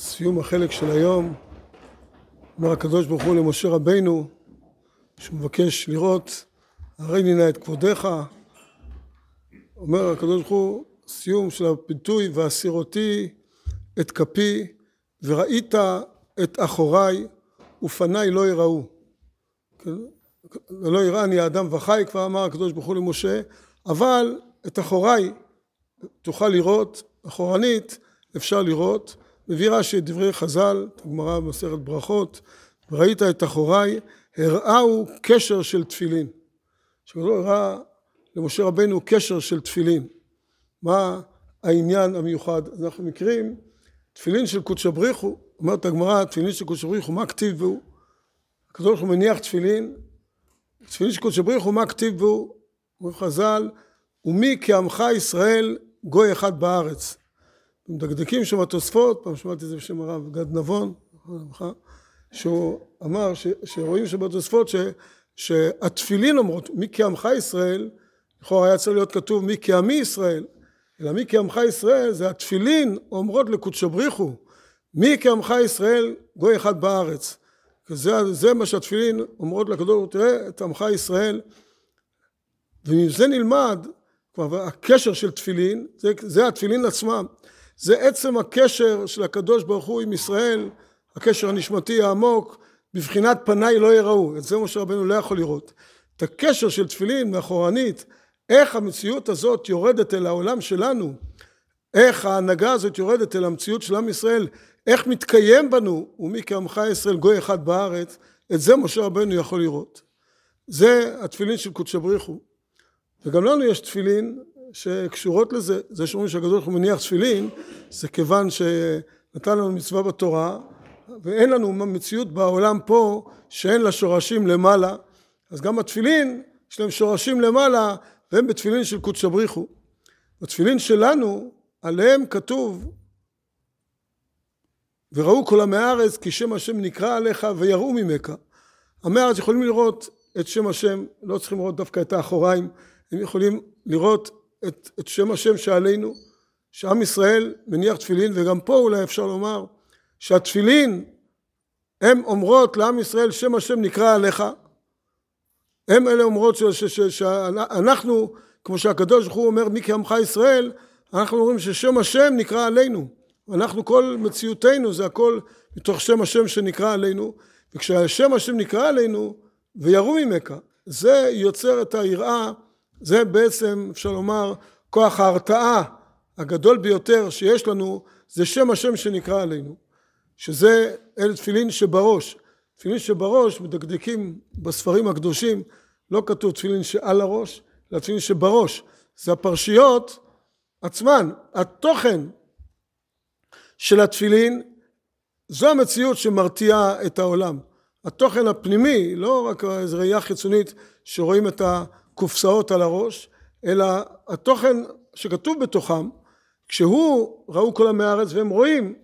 סיום החלק של היום, אומר הקדוש ברוך הוא למשה רבינו, מבקש לראות, הריני נא את כבודיך, אומר הקדוש ברוך הוא, סיום של הפיתוי, והסיר אותי את כפי, וראית את אחוריי, ופניי לא יראו. ולא יראני האדם וחי, כבר אמר הקדוש ברוך הוא למשה, אבל את אחוריי תוכל לראות, אחורנית אפשר לראות, מביא רש"י את דברי חז"ל, הגמרא במסכת ברכות, וראית את אחוריי, הראהו קשר של תפילין. שכזו הראה למשה רבנו קשר של תפילין. מה העניין המיוחד? אנחנו מכירים תפילין של קודש הבריחו, אומרת הגמרא, תפילין של קודש הבריחו, מה כתיב בו? הקדוש ברוך הוא מניח תפילין, תפילין של קודש הבריחו, מה כתיב בו? אומר חז"ל, ומי כעמך ישראל גוי אחד בארץ. מדקדקים שם התוספות, פעם שמעתי את זה בשם הרב גד נבון, שהוא אמר ש, שרואים שבתוספות ש, שהתפילין אומרות מי כעמך ישראל, לכאורה היה צריך להיות כתוב מי כעמי ישראל, אלא מי כעמך ישראל זה התפילין אומרות לקודשא בריחו, מי כעמך ישראל גוי אחד בארץ. זה, זה מה שהתפילין אומרות לקדוש תראה את עמך ישראל, ומזה נלמד, כלומר הקשר של תפילין, זה, זה התפילין עצמם, זה עצם הקשר של הקדוש ברוך הוא עם ישראל, הקשר הנשמתי העמוק, בבחינת פניי לא יראו, את זה משה רבנו לא יכול לראות. את הקשר של תפילין מאחורנית, איך המציאות הזאת יורדת אל העולם שלנו, איך ההנהגה הזאת יורדת אל המציאות של עם ישראל, איך מתקיים בנו, ומי כעמך ישראל גוי אחד בארץ, את זה משה רבנו יכול לראות. זה התפילין של קודשא בריחו. וגם לנו יש תפילין שקשורות לזה, זה שאומרים שהקדוש ברוך הוא מניח תפילין, זה כיוון שנתן לנו מצווה בתורה, ואין לנו מציאות בעולם פה שאין לה שורשים למעלה, אז גם התפילין יש להם שורשים למעלה, והם בתפילין של קודש בריחו. בתפילין שלנו, עליהם כתוב וראו כל עמי הארץ כי שם השם נקרא עליך ויראו ממך. עמי הארץ יכולים לראות את שם השם, לא צריכים לראות דווקא את האחוריים, הם יכולים לראות את, את שם השם שעלינו, שעם ישראל מניח תפילין, וגם פה אולי אפשר לומר שהתפילין הן אומרות לעם ישראל שם השם נקרא עליך, הם אלה אומרות שאנחנו, כמו שהקדוש ברוך הוא אומר מי כעמך ישראל, אנחנו אומרים ששם השם נקרא עלינו, אנחנו כל מציאותנו זה הכל מתוך שם השם שנקרא עלינו, וכשהשם השם נקרא עלינו ויראו ממך, זה יוצר את היראה זה בעצם אפשר לומר כוח ההרתעה הגדול ביותר שיש לנו זה שם השם שנקרא עלינו שזה אלה תפילין שבראש. תפילין שבראש מדקדקים בספרים הקדושים לא כתוב תפילין שעל הראש אלא תפילין שבראש. זה הפרשיות עצמן התוכן של התפילין זו המציאות שמרתיעה את העולם. התוכן הפנימי לא רק איזו ראייה חיצונית שרואים את ה... קופסאות על הראש, אלא התוכן שכתוב בתוכם, כשהוא ראו כל עמי הארץ והם רואים,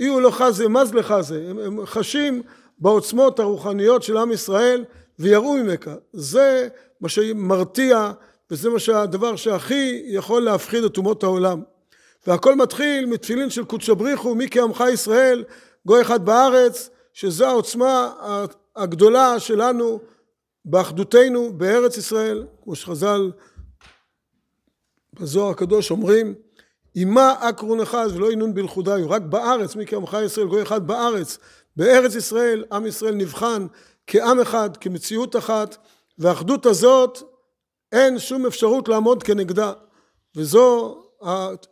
אי הוא לא חזה, מה זה לחזה, הם, הם חשים בעוצמות הרוחניות של עם ישראל ויראו ממך. זה מה שמרתיע וזה מה שהדבר שהכי יכול להפחיד את אומות העולם. והכל מתחיל מתפילין של קודשא בריחו, מי כעמך ישראל, גוי אחד בארץ, שזו העוצמה הגדולה שלנו באחדותנו בארץ ישראל, כמו שחז"ל בזוהר הקדוש אומרים, עמה אקרון אחד ולא ינון בלכודיו, רק בארץ, מי כעמך ישראל, גוי אחד בארץ, בארץ ישראל, עם ישראל נבחן כעם אחד, כמציאות אחת, והאחדות הזאת, אין שום אפשרות לעמוד כנגדה, וזו,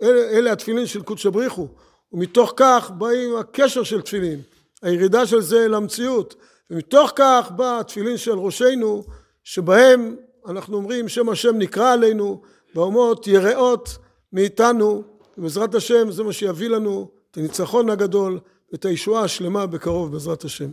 אלה, אלה התפילין של קודש בריחו, ומתוך כך באים הקשר של תפילין, הירידה של זה למציאות, ומתוך כך בא התפילין של ראשינו שבהם אנחנו אומרים שם השם נקרא עלינו באומות יראות מאיתנו ובעזרת השם זה מה שיביא לנו את הניצחון הגדול ואת הישועה השלמה בקרוב בעזרת השם